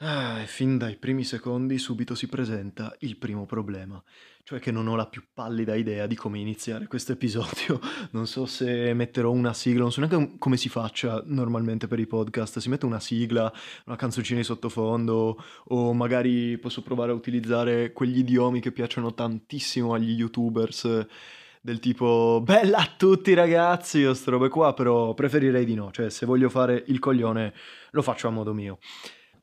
Ah, e fin dai primi secondi subito si presenta il primo problema, cioè che non ho la più pallida idea di come iniziare questo episodio. Non so se metterò una sigla, non so neanche come si faccia normalmente per i podcast, si mette una sigla, una canzoncina di sottofondo o magari posso provare a utilizzare quegli idiomi che piacciono tantissimo agli youtubers del tipo bella a tutti ragazzi o ste robe qua, però preferirei di no, cioè se voglio fare il coglione lo faccio a modo mio.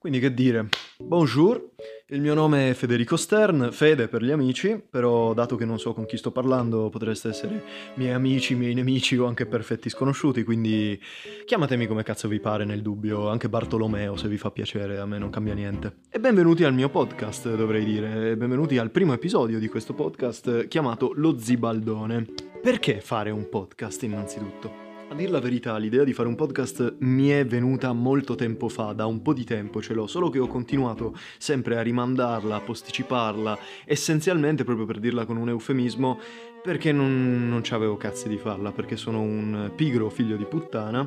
Quindi che dire, bonjour, il mio nome è Federico Stern, Fede per gli amici, però dato che non so con chi sto parlando potreste essere miei amici, miei nemici o anche perfetti sconosciuti, quindi chiamatemi come cazzo vi pare nel dubbio, anche Bartolomeo se vi fa piacere, a me non cambia niente. E benvenuti al mio podcast, dovrei dire, benvenuti al primo episodio di questo podcast chiamato Lo Zibaldone. Perché fare un podcast innanzitutto? A dir la verità, l'idea di fare un podcast mi è venuta molto tempo fa, da un po' di tempo ce l'ho, solo che ho continuato sempre a rimandarla, a posticiparla, essenzialmente, proprio per dirla con un eufemismo, perché non, non avevo cazzi di farla, perché sono un pigro figlio di puttana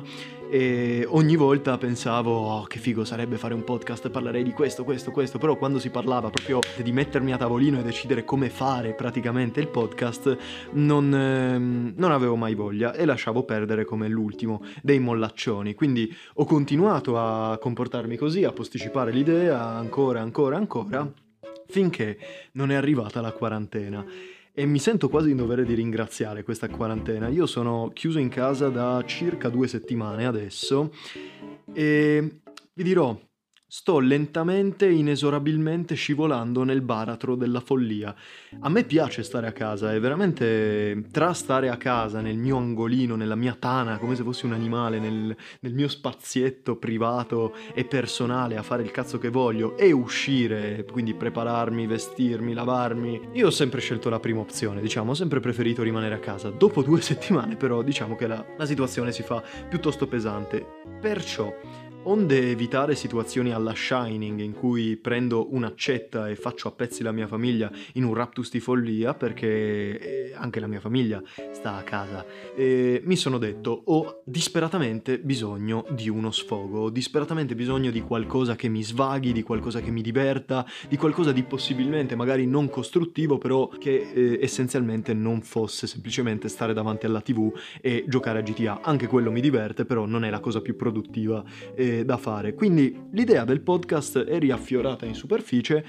e ogni volta pensavo oh, che figo sarebbe fare un podcast parlerei di questo, questo, questo, però quando si parlava proprio di mettermi a tavolino e decidere come fare praticamente il podcast non, ehm, non avevo mai voglia e lasciavo perdere come l'ultimo dei mollaccioni, quindi ho continuato a comportarmi così, a posticipare l'idea ancora, ancora, ancora, finché non è arrivata la quarantena e mi sento quasi in dovere di ringraziare questa quarantena. Io sono chiuso in casa da circa due settimane adesso e vi dirò, Sto lentamente, inesorabilmente scivolando nel baratro della follia. A me piace stare a casa e veramente tra stare a casa, nel mio angolino, nella mia tana, come se fossi un animale, nel, nel mio spazietto privato e personale a fare il cazzo che voglio e uscire, quindi prepararmi, vestirmi, lavarmi, io ho sempre scelto la prima opzione, diciamo, ho sempre preferito rimanere a casa. Dopo due settimane però diciamo che la, la situazione si fa piuttosto pesante. Perciò Onde evitare situazioni alla Shining in cui prendo un'accetta e faccio a pezzi la mia famiglia in un raptus di follia perché eh, anche la mia famiglia sta a casa, e mi sono detto ho disperatamente bisogno di uno sfogo, ho disperatamente bisogno di qualcosa che mi svaghi, di qualcosa che mi diverta, di qualcosa di possibilmente magari non costruttivo però che eh, essenzialmente non fosse semplicemente stare davanti alla tv e giocare a GTA. Anche quello mi diverte però non è la cosa più produttiva. Eh, da fare. Quindi l'idea del podcast è riaffiorata in superficie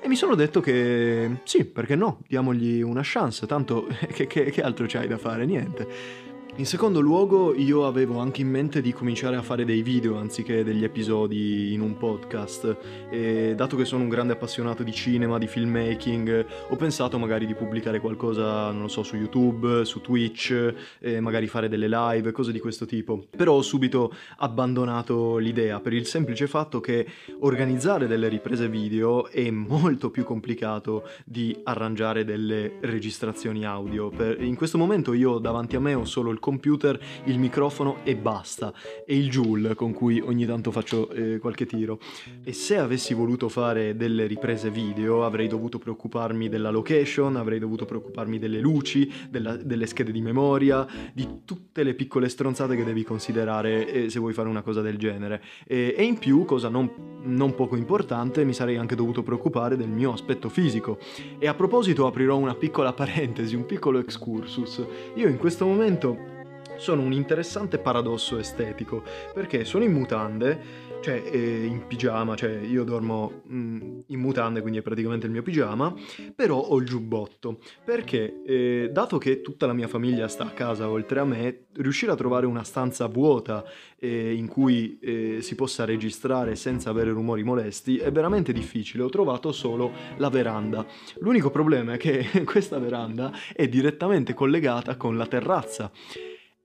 e mi sono detto che sì, perché no, diamogli una chance, tanto che, che, che altro c'hai da fare? Niente. In secondo luogo io avevo anche in mente di cominciare a fare dei video anziché degli episodi in un podcast e dato che sono un grande appassionato di cinema, di filmmaking, ho pensato magari di pubblicare qualcosa, non lo so, su YouTube, su Twitch, magari fare delle live, cose di questo tipo. Però ho subito abbandonato l'idea per il semplice fatto che organizzare delle riprese video è molto più complicato di arrangiare delle registrazioni audio. Per... in questo momento io davanti a me ho solo il computer, il microfono e basta, e il joule con cui ogni tanto faccio eh, qualche tiro. E se avessi voluto fare delle riprese video avrei dovuto preoccuparmi della location, avrei dovuto preoccuparmi delle luci, della, delle schede di memoria, di tutte le piccole stronzate che devi considerare eh, se vuoi fare una cosa del genere. E, e in più, cosa non, non poco importante, mi sarei anche dovuto preoccupare del mio aspetto fisico. E a proposito aprirò una piccola parentesi, un piccolo excursus. Io in questo momento sono un interessante paradosso estetico, perché sono in mutande, cioè eh, in pigiama, cioè io dormo mh, mm, in mutande, quindi è praticamente il mio pigiama, però ho il giubbotto, perché eh, dato che tutta la mia famiglia sta a casa oltre a me, riuscire a trovare una stanza vuota eh, in cui eh, si possa registrare senza avere rumori molesti è veramente difficile, ho trovato solo la veranda. L'unico problema è che questa veranda è direttamente collegata con la terrazza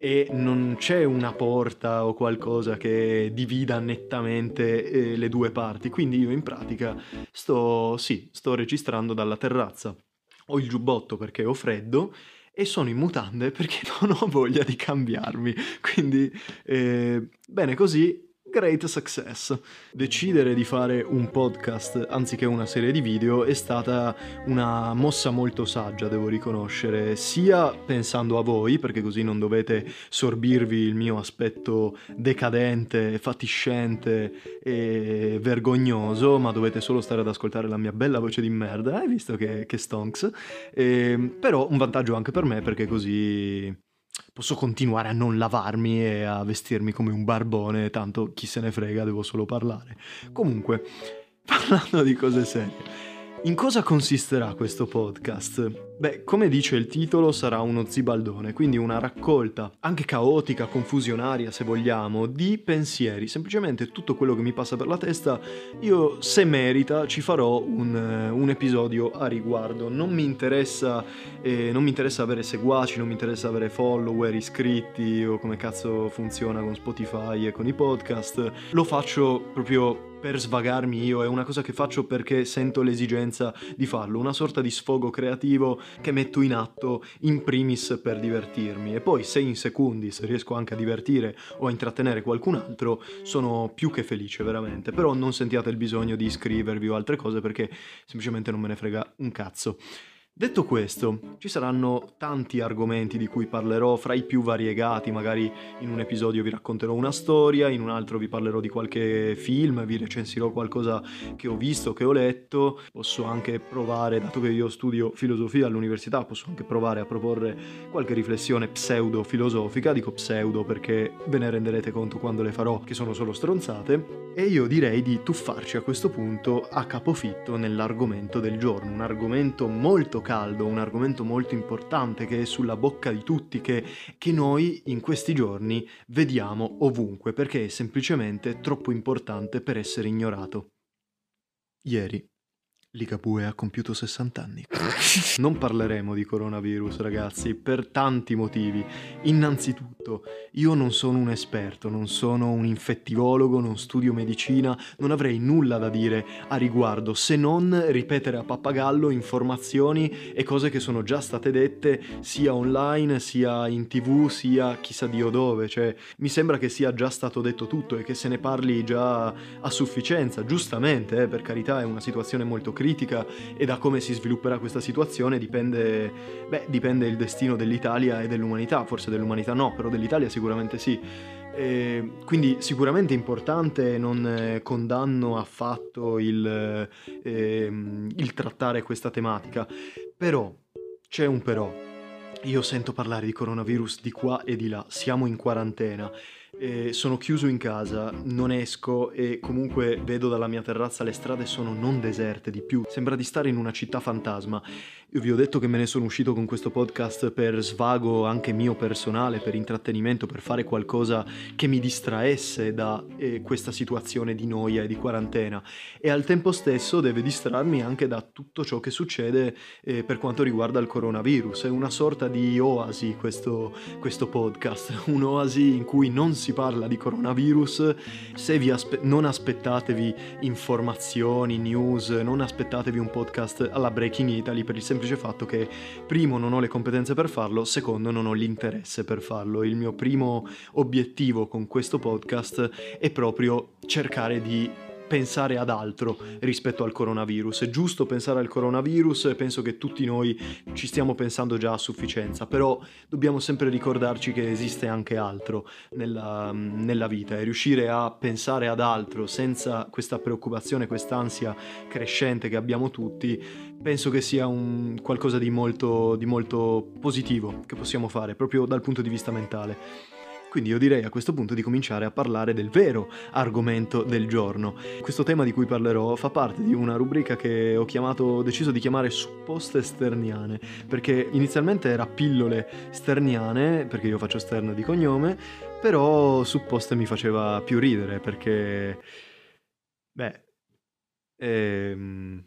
e non c'è una porta o qualcosa che divida nettamente eh, le due parti, quindi io in pratica sto, sì, sto registrando dalla terrazza. Ho il giubbotto perché ho freddo e sono in mutande perché non ho voglia di cambiarmi, quindi eh, bene così Great success. Decidere di fare un podcast anziché una serie di video è stata una mossa molto saggia, devo riconoscere, sia pensando a voi, perché così non dovete sorbirvi il mio aspetto decadente, fatiscente e vergognoso, ma dovete solo stare ad ascoltare la mia bella voce di merda, hai visto che, che stonks? E, ehm, però un vantaggio anche per me perché così posso continuare a non lavarmi e a vestirmi come un barbone, tanto chi se ne frega, devo solo parlare. Comunque, parlando di cose serie. In cosa consisterà questo podcast? Beh, come dice il titolo, sarà uno zibaldone, quindi una raccolta, anche caotica, confusionaria se vogliamo, di pensieri. Semplicemente tutto quello che mi passa per la testa, io se merita ci farò un, un episodio a riguardo. Non mi, interessa, eh, non mi interessa avere seguaci, non mi interessa avere follower, iscritti o come cazzo funziona con Spotify e con i podcast. Lo faccio proprio per svagarmi io, è una cosa che faccio perché sento l'esigenza di farlo, una sorta di sfogo creativo che metto in atto in primis per divertirmi e poi se in secundis riesco anche a divertire o a intrattenere qualcun altro sono più che felice veramente, però non sentiate il bisogno di iscrivervi o altre cose perché semplicemente non me ne frega un cazzo. Detto questo, ci saranno tanti argomenti di cui parlerò fra i più variegati, magari in un episodio vi racconterò una storia, in un altro vi parlerò di qualche film, vi recensirò qualcosa che ho visto, che ho letto, posso anche provare, dato che io studio filosofia all'università, posso anche provare a proporre qualche riflessione pseudo-filosofica, dico pseudo perché ve ne renderete conto quando le farò, che sono solo stronzate, e io direi di tuffarci a questo punto a capofitto nell'argomento del giorno, un argomento molto caldo, un argomento molto importante che è sulla bocca di tutti, che, che noi in questi giorni vediamo ovunque, perché è semplicemente troppo importante per essere ignorato. Ieri Ligabue ha compiuto 60 anni. non parleremo di coronavirus, ragazzi, per tanti motivi. Innanzitutto, io non sono un esperto, non sono un infettivologo, non studio medicina, non avrei nulla da dire a riguardo se non ripetere a pappagallo informazioni e cose che sono già state dette sia online, sia in tv, sia chissà Dio dove. Cioè, mi sembra che sia già stato detto tutto e che se ne parli già a sufficienza, giustamente, eh, per carità, è una situazione molto critica critica e da come si svilupperà questa situazione dipende, beh, dipende il destino dell'Italia e dell'umanità, forse dell'umanità no, però dell'Italia sicuramente sì. E quindi sicuramente importante, non eh, condanno affatto il, eh, il trattare questa tematica, però c'è un però. Io sento parlare di coronavirus di qua e di là, siamo in quarantena eh, sono chiuso in casa, non esco e comunque vedo dalla mia terrazza le strade sono non deserte di più. Sembra di stare in una città fantasma io vi ho detto che me ne sono uscito con questo podcast per svago anche mio personale, per intrattenimento, per fare qualcosa che mi distraesse da eh, questa situazione di noia e di quarantena e al tempo stesso deve distrarmi anche da tutto ciò che succede eh, per quanto riguarda il coronavirus. È una sorta di oasi questo, questo podcast, un'oasi in cui non si parla di coronavirus. Se aspe- non aspettatevi informazioni, news, non aspettatevi un podcast alla Breaking Italy per il semplice fatto che primo non ho le competenze per farlo, secondo non ho l'interesse per farlo. Il mio primo obiettivo con questo podcast è proprio cercare di pensare ad altro rispetto al coronavirus. È giusto pensare al coronavirus e penso che tutti noi ci stiamo pensando già a sufficienza, però dobbiamo sempre ricordarci che esiste anche altro nella, nella vita e riuscire a pensare ad altro senza questa preoccupazione, quest'ansia crescente che abbiamo tutti, penso che sia un qualcosa di molto, di molto positivo che possiamo fare proprio dal punto di vista mentale. Quindi io direi a questo punto di cominciare a parlare del vero argomento del giorno. Questo tema di cui parlerò fa parte di una rubrica che ho chiamato, deciso di chiamare supposte sterniane, perché inizialmente era pillole sterniane, perché io faccio stern di cognome, però supposte mi faceva più ridere, perché... Beh... Ehm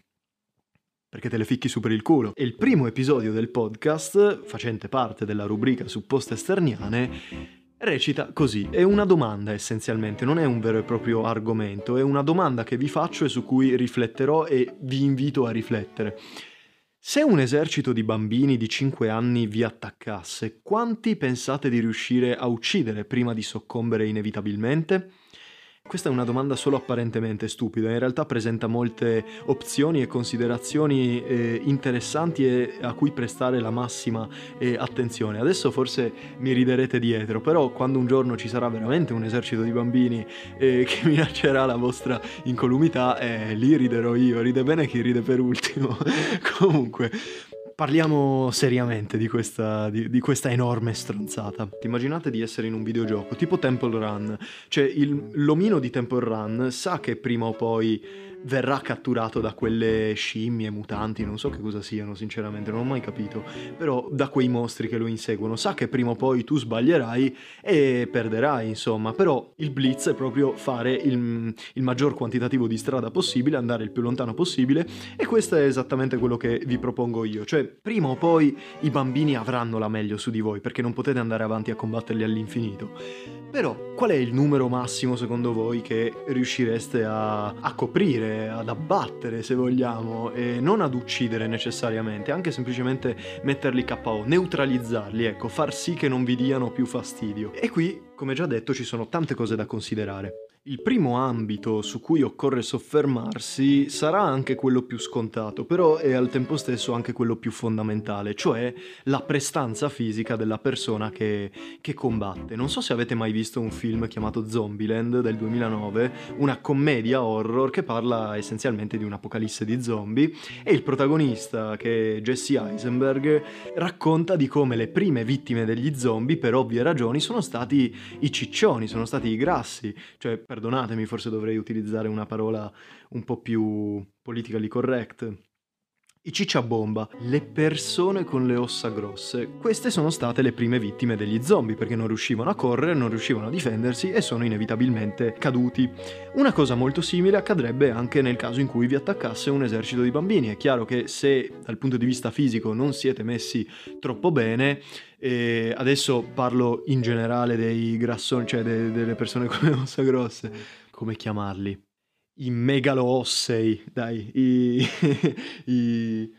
perché te le ficchi su per il culo. E il primo episodio del podcast, facente parte della rubrica supposte esterniane, recita così, è una domanda essenzialmente, non è un vero e proprio argomento, è una domanda che vi faccio e su cui rifletterò e vi invito a riflettere. Se un esercito di bambini di 5 anni vi attaccasse, quanti pensate di riuscire a uccidere prima di soccombere inevitabilmente? Questa è una domanda solo apparentemente stupida, in realtà presenta molte opzioni e considerazioni eh, interessanti e a cui prestare la massima eh, attenzione. Adesso forse mi riderete dietro, però quando un giorno ci sarà veramente un esercito di bambini eh, che minaccerà la vostra incolumità, eh, lì riderò io, ride bene chi ride per ultimo. Comunque, parliamo seriamente di questa, di, di questa, enorme stronzata. Immaginate di essere in un videogioco tipo Temple Run, cioè il, l'omino di Temple Run sa che prima o poi verrà catturato da quelle scimmie mutanti, non so che cosa siano sinceramente, non ho mai capito, però da quei mostri che lo inseguono, sa che prima o poi tu sbaglierai e perderai insomma, però il blitz è proprio fare il, il maggior quantitativo di strada possibile, andare il più lontano possibile e questo è esattamente quello che vi propongo io, cioè prima o poi i bambini avranno la meglio su di voi perché non potete andare avanti a combatterli all'infinito, però qual è il numero massimo secondo voi che riuscireste a, a coprire? Ad abbattere se vogliamo, e non ad uccidere necessariamente, anche semplicemente metterli KO, neutralizzarli, ecco, far sì che non vi diano più fastidio. E qui, come già detto, ci sono tante cose da considerare. Il primo ambito su cui occorre soffermarsi sarà anche quello più scontato, però è al tempo stesso anche quello più fondamentale, cioè la prestanza fisica della persona che, che combatte. Non so se avete mai visto un film chiamato Zombieland del 2009, una commedia horror che parla essenzialmente di un'apocalisse di zombie e il protagonista, che è Jesse Eisenberg, racconta di come le prime vittime degli zombie, per ovvie ragioni, sono stati i ciccioni, sono stati i grassi, cioè perdonatemi, forse dovrei utilizzare una parola un po' più politically correct. I cicciabomba, le persone con le ossa grosse. Queste sono state le prime vittime degli zombie perché non riuscivano a correre, non riuscivano a difendersi e sono inevitabilmente caduti. Una cosa molto simile accadrebbe anche nel caso in cui vi attaccasse un esercito di bambini. È chiaro che se dal punto di vista fisico non siete messi troppo bene, e adesso parlo in generale dei grassoni, cioè de- delle persone con le ossa grosse, come chiamarli? I megaloossei, dai, i, i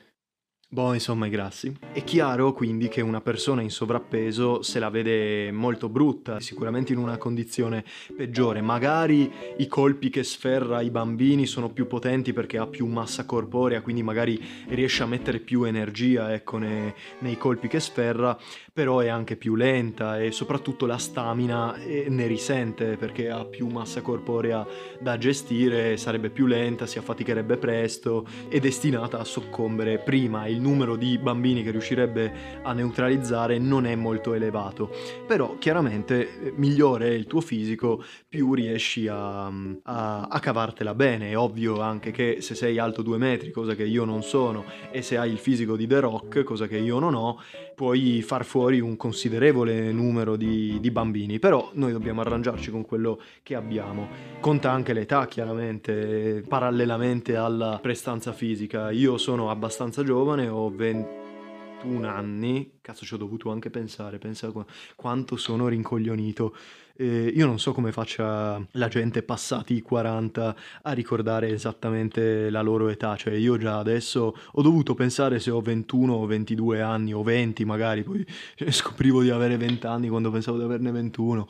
Boh, insomma, i grassi. È chiaro quindi che una persona in sovrappeso se la vede molto brutta, sicuramente in una condizione peggiore. Magari i colpi che sferra i bambini sono più potenti perché ha più massa corporea, quindi magari riesce a mettere più energia ecco, nei, nei colpi che sferra, però è anche più lenta e soprattutto la stamina eh, ne risente perché ha più massa corporea da gestire, sarebbe più lenta, si affaticherebbe presto, è destinata a soccombere prima. Il numero di bambini che riuscirebbe a neutralizzare non è molto elevato. Però chiaramente eh, migliore è il tuo fisico, più riesci a, a, a cavartela bene. È ovvio anche che se sei alto due metri, cosa che io non sono, e se hai il fisico di The Rock, cosa che io non ho, puoi far fuori un considerevole numero di, di bambini. Però noi dobbiamo arrangiarci con quello che abbiamo. Conta anche l'età, chiaramente, parallelamente alla prestanza fisica. Io sono abbastanza giovane, ho 21 anni, cazzo ci ho dovuto anche pensare, pensa qu- quanto sono rincoglionito. Eh, io non so come faccia la gente passati i 40 a ricordare esattamente la loro età, cioè io già adesso ho dovuto pensare se ho 21 o 22 anni o 20 magari, poi scoprivo di avere 20 anni quando pensavo di averne 21.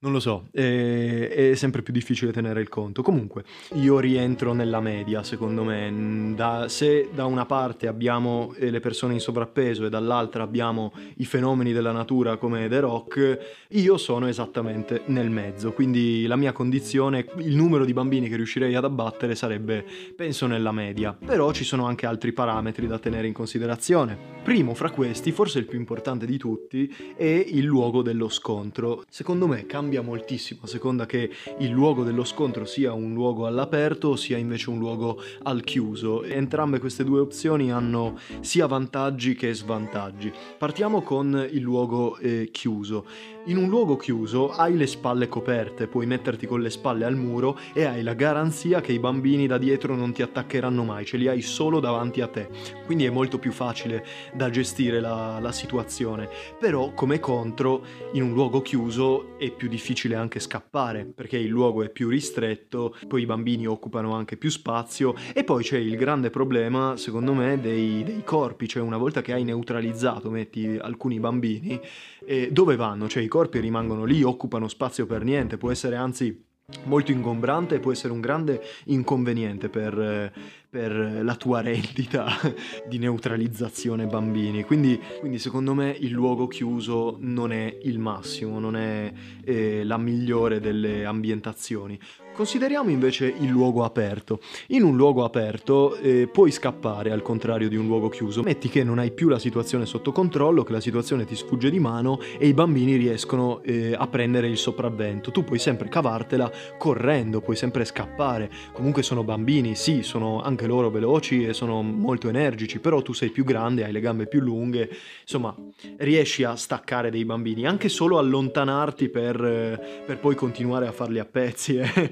Non lo so, è, è, sempre più difficile tenere il conto. Comunque, io rientro nella media, secondo me. Da, se da una parte abbiamo eh, le persone in sovrappeso e dall'altra abbiamo i fenomeni della natura come The Rock, io sono esattamente nel mezzo. Quindi la mia condizione, il numero di bambini che riuscirei ad abbattere sarebbe, penso, nella media. Però ci sono anche altri parametri da tenere in considerazione. Primo fra questi, forse il più importante di tutti, è il luogo dello scontro. Secondo me cambia cambia moltissimo a seconda che il luogo dello scontro sia un luogo all'aperto o sia invece un luogo al chiuso. Entrambe queste due opzioni hanno sia vantaggi che svantaggi. Partiamo con il luogo eh, chiuso. In un luogo chiuso hai le spalle coperte, puoi metterti con le spalle al muro e hai la garanzia che i bambini da dietro non ti attaccheranno mai, ce li hai solo davanti a te. Quindi è molto più facile da gestire la, la situazione. Però come contro in un luogo chiuso è più difficile anche scappare perché il luogo è più ristretto, poi i bambini occupano anche più spazio e poi c'è il grande problema secondo me dei, dei corpi, cioè una volta che hai neutralizzato, metti alcuni bambini, eh, dove vanno? Cioè i corpi rimangono lì, occupano spazio per niente, può essere anzi molto ingombrante e può essere un grande inconveniente per, per la tua rendita di neutralizzazione bambini. Quindi, quindi, secondo me il luogo chiuso non è il massimo, non è eh, la migliore delle ambientazioni. Consideriamo invece il luogo aperto. In un luogo aperto eh, puoi scappare al contrario di un luogo chiuso. Metti che non hai più la situazione sotto controllo, che la situazione ti sfugge di mano e i bambini riescono eh, a prendere il sopravvento. Tu puoi sempre cavartela correndo, puoi sempre scappare. Comunque sono bambini, sì, sono anche loro veloci e sono molto energici, però tu sei più grande, hai le gambe più lunghe, insomma, riesci a staccare dei bambini, anche solo allontanarti per, eh, per poi continuare a farli a pezzi. Eh.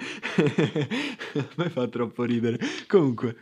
A me fa troppo ridere. Comunque,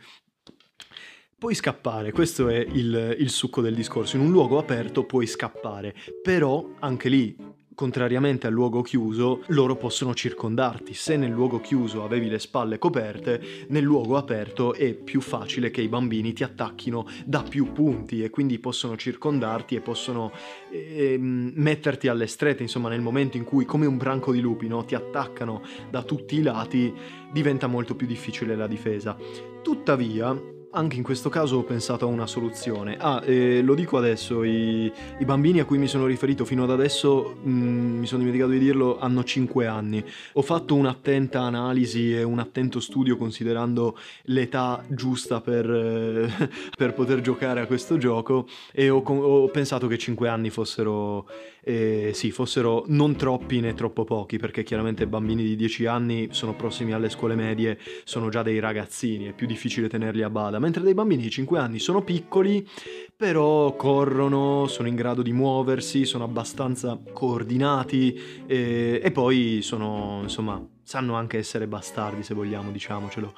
puoi scappare, questo è il, il, succo del discorso. In un luogo aperto puoi scappare, però anche lì contrariamente al luogo chiuso, loro possono circondarti. Se nel luogo chiuso avevi le spalle coperte, nel luogo aperto è più facile che i bambini ti attacchino da più punti e quindi possono circondarti e possono eh, metterti alle strette, insomma nel momento in cui come un branco di lupi no, ti attaccano da tutti i lati diventa molto più difficile la difesa. Tuttavia, anche in questo caso ho pensato a una soluzione. Ah, eh, lo dico adesso, i, i, bambini a cui mi sono riferito fino ad adesso, mh, mm, mi sono dimenticato di dirlo, hanno 5 anni. Ho fatto un'attenta analisi e un attento studio considerando l'età giusta per, eh, per poter giocare a questo gioco e ho, ho pensato che 5 anni fossero, eh, sì, fossero non troppi né troppo pochi, perché chiaramente bambini di 10 anni sono prossimi alle scuole medie, sono già dei ragazzini, è più difficile tenerli a bada mentre dei bambini di 5 anni sono piccoli, però corrono, sono in grado di muoversi, sono abbastanza coordinati e, e poi sono, insomma, sanno anche essere bastardi se vogliamo, diciamocelo.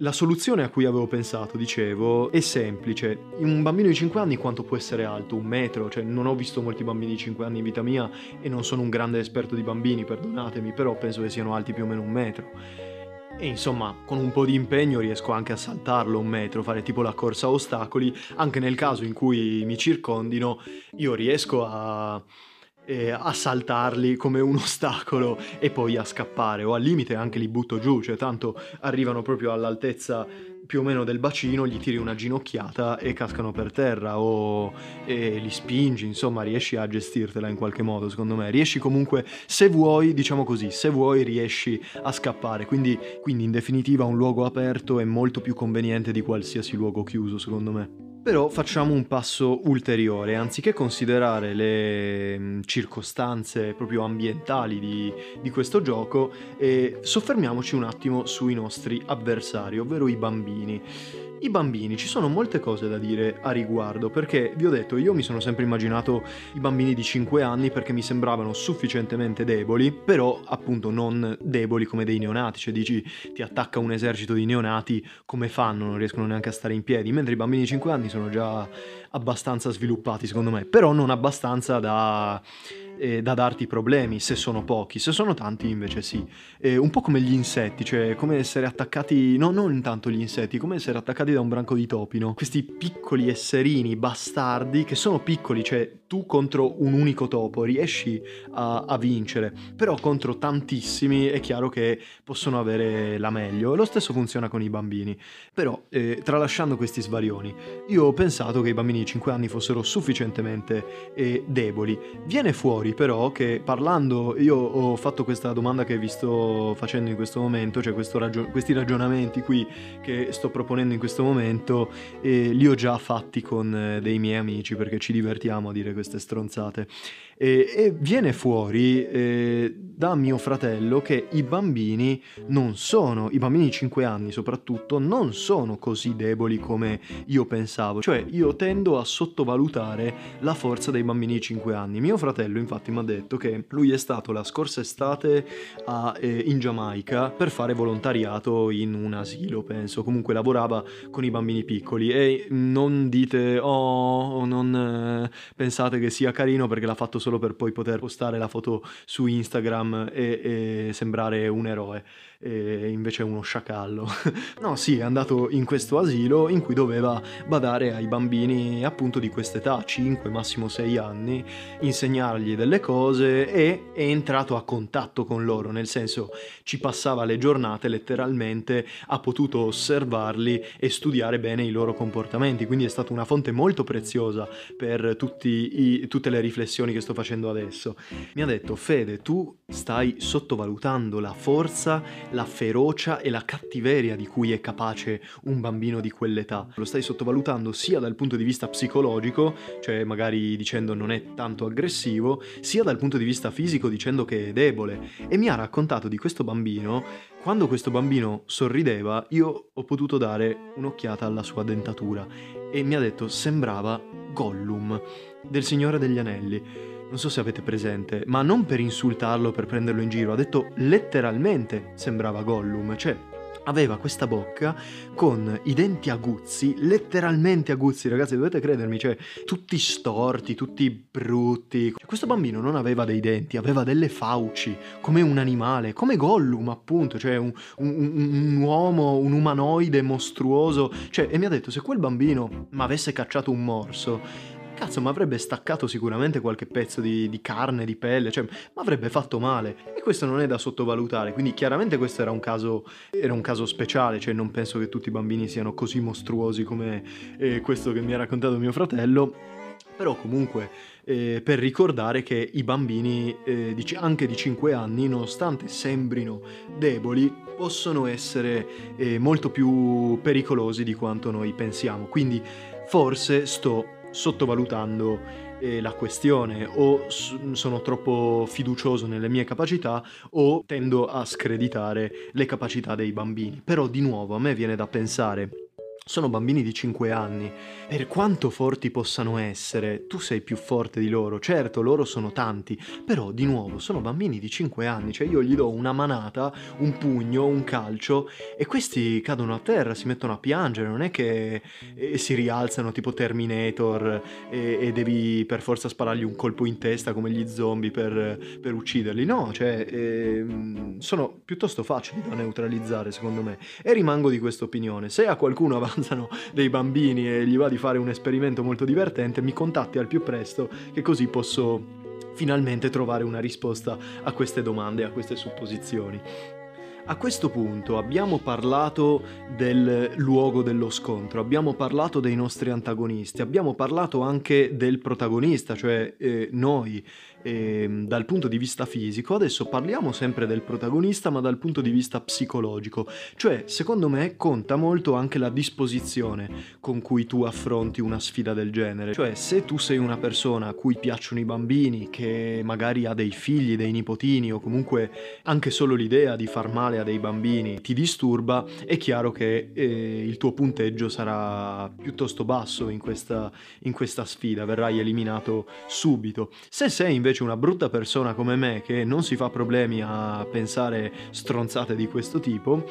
La soluzione a cui avevo pensato, dicevo, è semplice. Un bambino di 5 anni quanto può essere alto? Un metro? Cioè, non ho visto molti bambini di 5 anni in vita mia e non sono un grande esperto di bambini, perdonatemi, però penso che siano alti più o meno un metro. E insomma, con un po' di impegno riesco anche a saltarlo un metro, fare tipo la corsa a ostacoli, anche nel caso in cui mi circondino, io riesco a, eh, a saltarli come un ostacolo e poi a scappare, o al limite anche li butto giù, cioè tanto arrivano proprio all'altezza più o meno del bacino, gli tiri una ginocchiata e cascano per terra. O li spingi, insomma riesci a gestirtela in qualche modo secondo me, riesci comunque, se vuoi, diciamo così, se vuoi riesci a scappare, quindi, quindi in definitiva un luogo aperto è molto più conveniente di qualsiasi luogo chiuso secondo me. Però facciamo un passo ulteriore, anziché considerare le mm, circostanze proprio ambientali di, di questo gioco, eh, soffermiamoci un attimo sui nostri avversari, ovvero i bambini. I bambini, ci sono molte cose da dire a riguardo, perché vi ho detto, io mi sono sempre immaginato i bambini di 5 anni perché mi sembravano sufficientemente deboli, però appunto non deboli come dei neonati, cioè dici ti attacca un esercito di neonati, come fanno? Non riescono neanche a stare in piedi, mentre i bambini di 5 anni sono già abbastanza sviluppati secondo me, però non abbastanza da eh, da darti problemi se sono pochi, se sono tanti invece sì. Eh, un po' come gli insetti, cioè come essere attaccati, no, non tanto gli insetti, come essere attaccati da un branco di topi, no? Questi piccoli esserini bastardi che sono piccoli, cioè tu contro un unico topo riesci a, a vincere, però contro tantissimi è chiaro che possono avere la meglio. Lo stesso funziona con i bambini. Però, eh, tralasciando questi svarioni, io ho pensato che i bambini di 5 anni fossero sufficientemente eh, deboli. Viene fuori fuori però che parlando, io ho fatto questa domanda che vi sto facendo in questo momento, cioè ragion- questi ragionamenti qui che sto proponendo in questo momento, eh, li ho già fatti con eh, dei miei amici perché ci divertiamo a dire queste stronzate. E, e viene fuori eh, da mio fratello che i bambini non sono, i bambini di 5 anni soprattutto, non sono così deboli come io pensavo. Cioè io tendo a sottovalutare la forza dei bambini di 5 anni. Mio fratello infatti mi ha detto che lui è stato la scorsa estate a, eh, in Giamaica per fare volontariato in un asilo, penso. Comunque lavorava con i bambini piccoli e non dite oh, non eh, pensate che sia carino perché l'ha fatto per poi poter postare la foto su Instagram e, e sembrare un eroe. e invece uno sciacallo. no, sì, è andato in questo asilo in cui doveva badare ai bambini appunto di quest'età, 5, massimo 6 anni, insegnargli delle cose e è entrato a contatto con loro, nel senso ci passava le giornate letteralmente, ha potuto osservarli e studiare bene i loro comportamenti, quindi è stata una fonte molto preziosa per i, tutte le riflessioni che sto facendo adesso. Mi ha detto, Fede, tu stai sottovalutando la forza, la ferocia e la cattiveria di cui è capace un bambino di quell'età. Lo stai sottovalutando sia dal punto di vista psicologico, cioè magari dicendo non è tanto aggressivo, sia dal punto di vista fisico dicendo che è debole. E mi ha raccontato di questo bambino quando questo bambino sorrideva, io ho potuto dare un'occhiata alla sua dentatura e mi ha detto sembrava Gollum del Signore degli Anelli. Non so se avete presente, ma non per insultarlo, per prenderlo in giro, ha detto letteralmente sembrava Gollum, cioè aveva questa bocca con i denti aguzzi, letteralmente aguzzi, ragazzi, dovete credermi, cioè tutti storti, tutti brutti. Cioè, questo bambino non aveva dei denti, aveva delle fauci, come un animale, come Gollum, appunto, cioè un, un, un uomo, un umanoide mostruoso. Cioè, e mi ha detto, se quel bambino mi avesse cacciato un morso, cazzo, mi avrebbe staccato sicuramente qualche pezzo di, di carne, di pelle, cioè mi avrebbe fatto male. E questo non è da sottovalutare, quindi chiaramente questo era un caso, era un caso speciale, cioè non penso che tutti i bambini siano così mostruosi come eh, questo che mi ha raccontato mio fratello, però comunque eh, per ricordare che i bambini eh, di, anche di 5 anni, nonostante sembrino deboli, possono essere eh, molto più pericolosi di quanto noi pensiamo. Quindi forse sto sottovalutando eh, la questione o s- sono troppo fiducioso nelle mie capacità o tendo a screditare le capacità dei bambini. Però di nuovo a me viene da pensare sono bambini di 5 anni. Per quanto forti possano essere, tu sei più forte di loro. Certo, loro sono tanti, però di nuovo sono bambini di 5 anni, cioè io gli do una manata, un pugno, un calcio e questi cadono a terra, si mettono a piangere, non è che eh, si rialzano tipo Terminator e, e, devi per forza sparargli un colpo in testa come gli zombie per, per ucciderli. No, cioè eh, sono piuttosto facili da neutralizzare secondo me e rimango di questa opinione. Se a qualcuno avanza avanzano dei bambini e gli va di fare un esperimento molto divertente, mi contatti al più presto che così posso finalmente trovare una risposta a queste domande, a queste supposizioni. A questo punto abbiamo parlato del luogo dello scontro, abbiamo parlato dei nostri antagonisti, abbiamo parlato anche del protagonista, cioè eh, noi, eh, dal punto di vista fisico. Adesso parliamo sempre del protagonista, ma dal punto di vista psicologico. Cioè, secondo me, conta molto anche la disposizione con cui tu affronti una sfida del genere. Cioè, se tu sei una persona a cui piacciono i bambini, che magari ha dei figli, dei nipotini, o comunque anche solo l'idea di far male a dei bambini ti disturba, è chiaro che eh, il tuo punteggio sarà piuttosto basso in questa, in questa sfida, verrai eliminato subito. Se sei invece una brutta persona come me che non si fa problemi a pensare stronzate di questo tipo,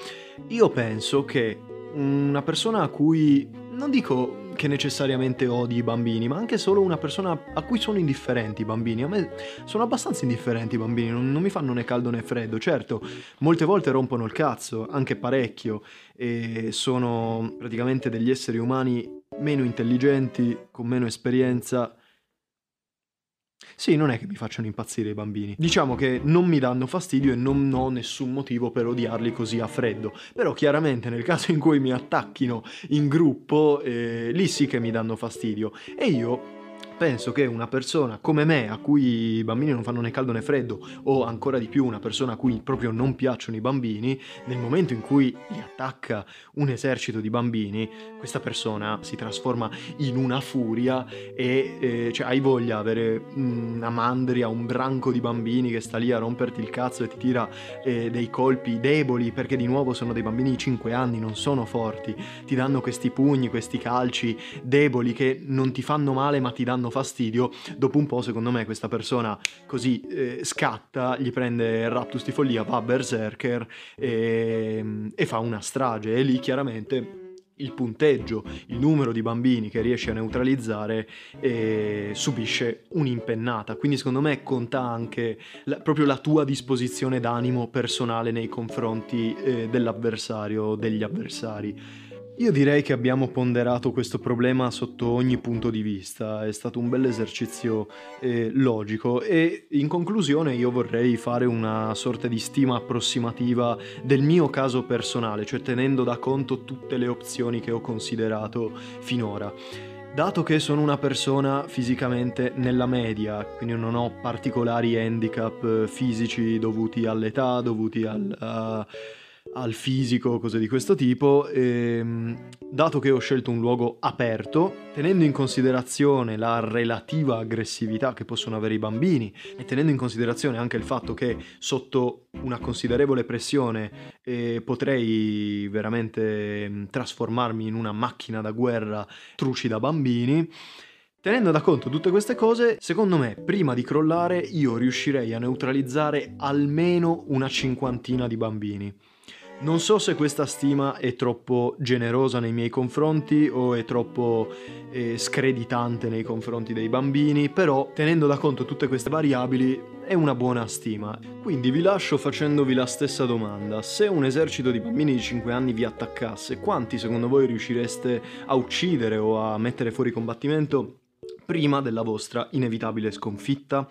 io penso che una persona a cui non dico che necessariamente odi i bambini, ma anche solo una persona a cui sono indifferenti i bambini. A me sono abbastanza indifferenti i bambini, non, non mi fanno né caldo né freddo. Certo, molte volte rompono il cazzo, anche parecchio, e sono praticamente degli esseri umani meno intelligenti, con meno esperienza sì, non è che mi facciano impazzire i bambini. Diciamo che non mi danno fastidio e non ho nessun motivo per odiarli così a freddo. Però chiaramente nel caso in cui mi attacchino in gruppo, eh, lì sì che mi danno fastidio. E io penso che una persona come me, a cui i bambini non fanno né caldo né freddo, o ancora di più una persona a cui proprio non piacciono i bambini, nel momento in cui li attacca un esercito di bambini, questa persona si trasforma in una furia e eh, cioè, hai voglia di avere una mandria, un branco di bambini che sta lì a romperti il cazzo e ti tira eh, dei colpi deboli, perché di nuovo sono dei bambini di 5 anni, non sono forti, ti danno questi pugni, questi calci deboli che non ti fanno male ma ti danno danno fastidio, dopo un po' secondo me questa persona così eh, scatta, gli prende il raptus di follia, va berserker e, e fa una strage e lì chiaramente il punteggio, il numero di bambini che riesci a neutralizzare eh, subisce un'impennata. Quindi secondo me conta anche la, proprio la tua disposizione d'animo personale nei confronti eh, dell'avversario, degli avversari. Io direi che abbiamo ponderato questo problema sotto ogni punto di vista, è stato un bel esercizio eh, logico e in conclusione io vorrei fare una sorta di stima approssimativa del mio caso personale, cioè tenendo da conto tutte le opzioni che ho considerato finora. Dato che sono una persona fisicamente nella media, quindi non ho particolari handicap fisici dovuti all'età, dovuti al... Uh, al fisico, cose di questo tipo, e, ehm, dato che ho scelto un luogo aperto, tenendo in considerazione la relativa aggressività che possono avere i bambini e tenendo in considerazione anche il fatto che sotto una considerevole pressione eh, potrei veramente mm, trasformarmi in una macchina da guerra trucida bambini, Tenendo da conto tutte queste cose, secondo me, prima di crollare, io riuscirei a neutralizzare almeno una cinquantina di bambini. Non so se questa stima è troppo generosa nei miei confronti o è troppo eh, screditante nei confronti dei bambini, però tenendo da conto tutte queste variabili è una buona stima. Quindi vi lascio facendovi la stessa domanda. Se un esercito di bambini di 5 anni vi attaccasse, quanti secondo voi riuscireste a uccidere o a mettere fuori combattimento prima della vostra inevitabile sconfitta?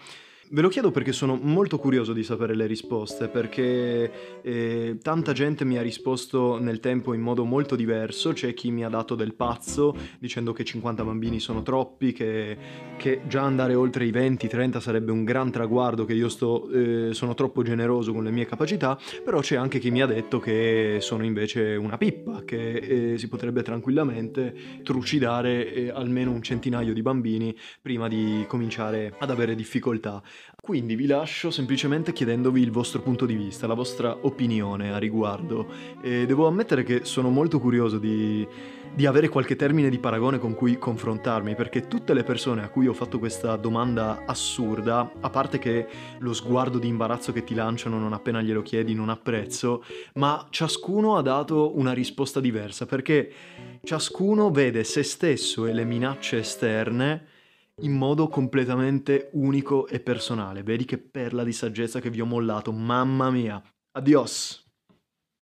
Ve lo chiedo perché sono molto curioso di sapere le risposte, perché eh, tanta gente mi ha risposto nel tempo in modo molto diverso, c'è chi mi ha dato del pazzo dicendo che 50 bambini sono troppi, che, che già andare oltre i 20-30 sarebbe un gran traguardo, che io sto, eh, sono troppo generoso con le mie capacità, però c'è anche chi mi ha detto che sono invece una pippa, che eh, si potrebbe tranquillamente trucidare eh, almeno un centinaio di bambini prima di cominciare ad avere difficoltà. Quindi vi lascio semplicemente chiedendovi il vostro punto di vista, la vostra opinione a riguardo. E devo ammettere che sono molto curioso di, di avere qualche termine di paragone con cui confrontarmi, perché tutte le persone a cui ho fatto questa domanda assurda, a parte che lo sguardo di imbarazzo che ti lanciano non appena glielo chiedi non apprezzo, ma ciascuno ha dato una risposta diversa, perché ciascuno vede se stesso e le minacce esterne in modo completamente unico e personale. Vedi che perla di saggezza che vi ho mollato, mamma mia. Adios!